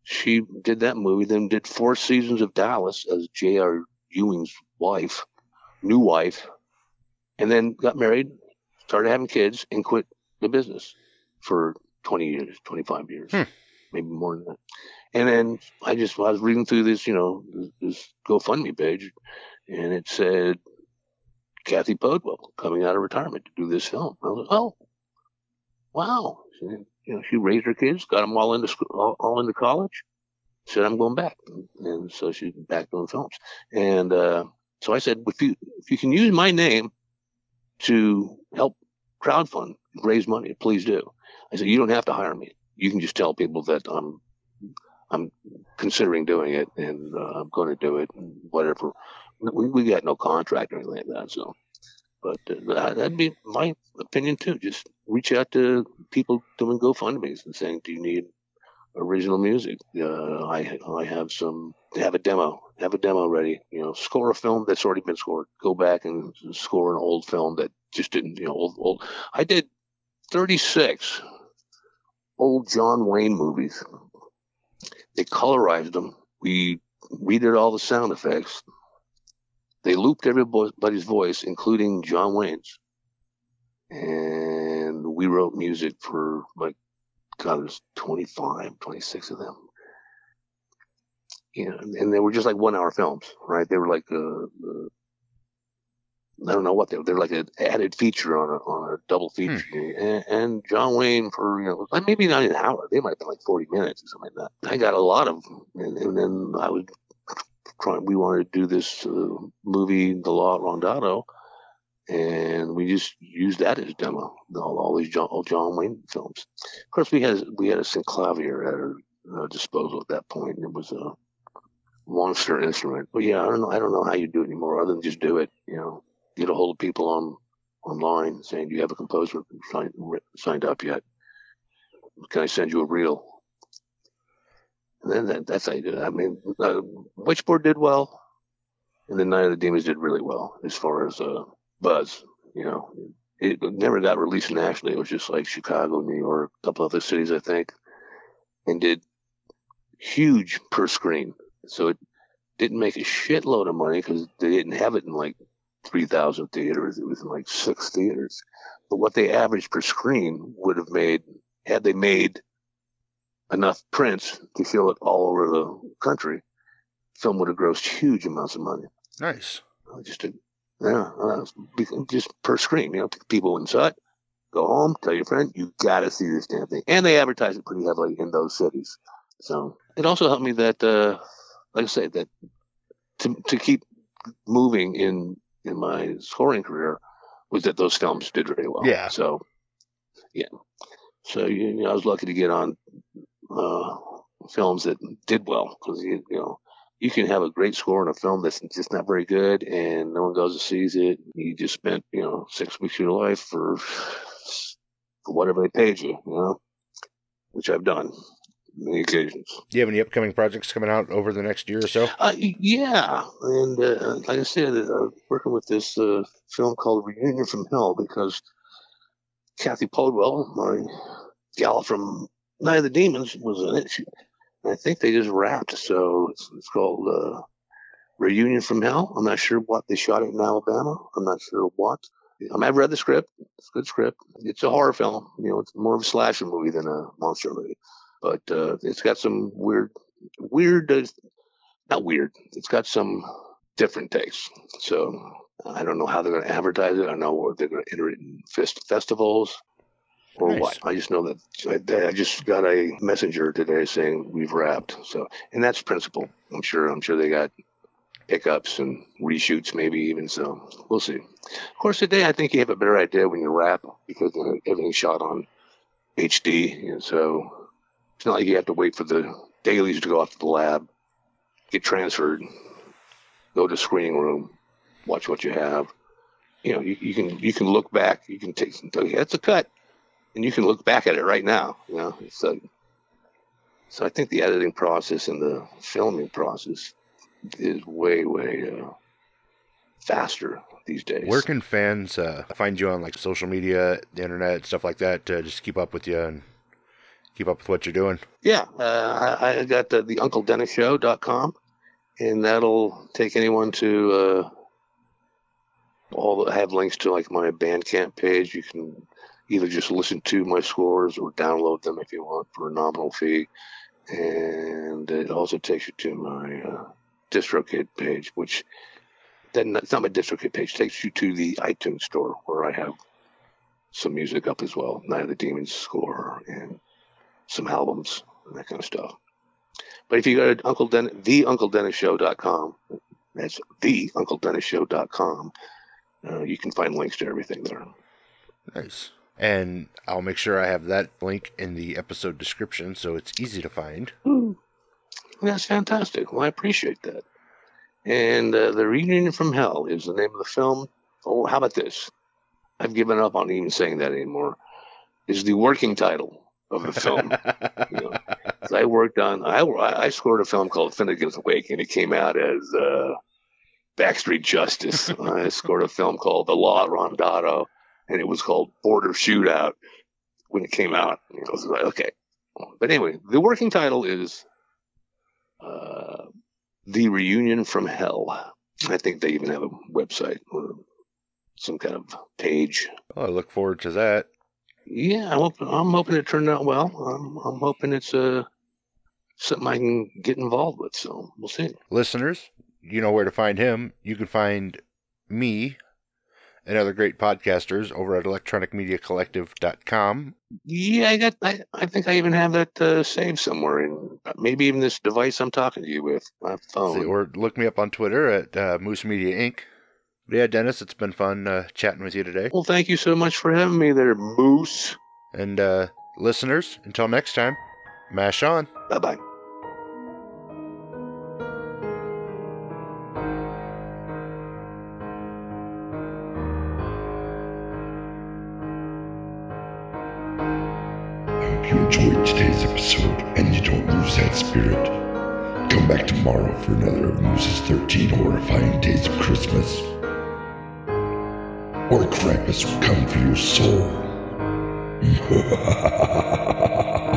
She did that movie, then did four seasons of Dallas as J.R. Ewing's wife, new wife, and then got married, started having kids, and quit the business for 20 years, 25 years, Hmm. maybe more than that. And then I just I was reading through this, you know, this, this GoFundMe page, and it said Cathy Podewell coming out of retirement to do this film. I was like, oh, wow. She, you know, she raised her kids, got them all into school, all, all into college. Said, I'm going back, and so she's back doing films. And uh, so I said, if you if you can use my name to help crowdfund, raise money, please do. I said, you don't have to hire me. You can just tell people that I'm I'm considering doing it, and uh, I'm going to do it, and whatever. We we got no contract or anything like that, so. But uh, that'd be my opinion too. Just reach out to people doing GoFundmes and saying, "Do you need original music? Uh, I I have some. Have a demo. Have a demo ready. You know, score a film that's already been scored. Go back and score an old film that just didn't. You know, old old. I did 36 old John Wayne movies. They colorized them. We redid all the sound effects. They looped everybody's voice, including John Wayne's. And we wrote music for like, God, there's 25, 26 of them. You know, and they were just like one hour films, right? They were like, uh, uh, I don't know what they were. They're like an added feature on a, on a double feature. And, and John Wayne for, you know, like maybe not an hour. They might have been like 40 minutes or something like that. I got a lot of them. And, and then I was trying, we wanted to do this uh, movie, The Law at Randado, and we just used that as demo. All, all these John, all John Wayne films. Of course, we had we had a synclavier at our uh, disposal at that point. And it was a monster instrument. But yeah, I don't know. I don't know how you do it anymore, other than just do it. You know, get a hold of people on online saying, "Do you have a composer signed signed up yet? Can I send you a reel?" And then that, that's how you do it. I mean, uh, Witchboard did well, and then Night of the Demons did really well as far as uh, buzz. You know, it never got released nationally. It was just like Chicago, New York, a couple other cities, I think, and did huge per screen. So it didn't make a shitload of money because they didn't have it in like 3,000 theaters. It was in like six theaters. But what they averaged per screen would have made, had they made enough prints to show it all over the country, film would have grossed huge amounts of money. Nice. Just to, yeah, just per screen. You know, people it. Go home, tell your friend, you got to see this damn thing. And they advertise it pretty heavily in those cities. So it also helped me that, uh, like I say, that to to keep moving in in my scoring career was that those films did really well. Yeah. So yeah. So you know, I was lucky to get on uh, films that did well because you, you know you can have a great score in a film that's just not very good and no one goes and sees it. You just spent you know six weeks of your life for for whatever they paid you, you know, which I've done occasions. Do you have any upcoming projects coming out over the next year or so? Uh, yeah, and uh, like I said, uh, working with this uh, film called Reunion from Hell because Cathy Podewell, my gal from Night of the Demons, was in it. She, I think they just wrapped, so it's, it's called uh, Reunion from Hell. I'm not sure what they shot it in Alabama. I'm not sure what. I mean, I've read the script. It's a good script. It's a horror film. You know, it's more of a slasher movie than a monster movie. But uh, it's got some weird, weird, uh, not weird. It's got some different takes. So I don't know how they're going to advertise it. I don't know if they're going to enter it in fest- festivals or Nice. what. I just know that I, I just got a messenger today saying we've wrapped. So, and that's principle. I'm sure. I'm sure they got pickups and reshoots, maybe even. So we'll see. Of course, today I think you have a better idea when you wrap because everything's shot on HD, and so it's not like you have to wait for the dailies to go off to the lab, get transferred, go to screening room, watch what you have. You know, you, you can you can look back. You can take okay, that's a cut, and you can look back at it right now. You know, so so I think the editing process and the filming process is way way uh, faster these days. Where can fans uh, find you on like social media, the internet, stuff like that, to just keep up with you and keep up with what you're doing? Yeah, uh, I, I got the, the UncleDennisShow.com, and that'll take anyone to uh, all. Have links to like my Bandcamp page. You can either just listen to my scores or download them if you want for a nominal fee, and it also takes you to my uh, DistroKid page, which then it's not my DistroKid page. It takes you to the iTunes store where I have some music up as well. Night of the Demons score and some albums and that kind of stuff. But if you go to Uncle Den, the UncleDennisShow.com, that's the UncleDennisShow.com, uh, you can find links to everything there. Nice. And I'll make sure I have that link in the episode description so it's easy to find. That's fantastic. Well, I appreciate that. And uh, The Reunion from Hell is the name of the film. Oh, how about this? I've given up on even saying that anymore. Is the working title of the film. you know, 'Cause I worked on, I, I scored a film called Finnegan's Wake, and it came out as uh, Backstreet Justice. I scored a film called The Law Randado, and it was called Border Shootout when it came out. You know, so was like, okay. But anyway, the working title is uh, The Reunion from Hell. I think they even have a website or some kind of page Well, I look forward to that. Yeah, I'm hoping, I'm hoping it turned out well. I'm, I'm hoping it's uh, something I can get involved with. So we'll see. Listeners, you know where to find him. You can find me and other great podcasters over at electronicmediacollective.com. Yeah, I got. I, I think I even have that uh, saved somewhere, in maybe even this device I'm talking to you with, my phone. Or look me up on Twitter at uh, Moose Media Inc. But yeah, Dennis, it's been fun uh, chatting with you today. Well, thank you so much for having me there, Moose. And uh, listeners, until next time, mash on. Bye bye. I hope you enjoyed today's episode and you don't lose that spirit. Come back tomorrow for another of Moose's 13 horrifying days of Christmas. Or Krampus will come for your soul.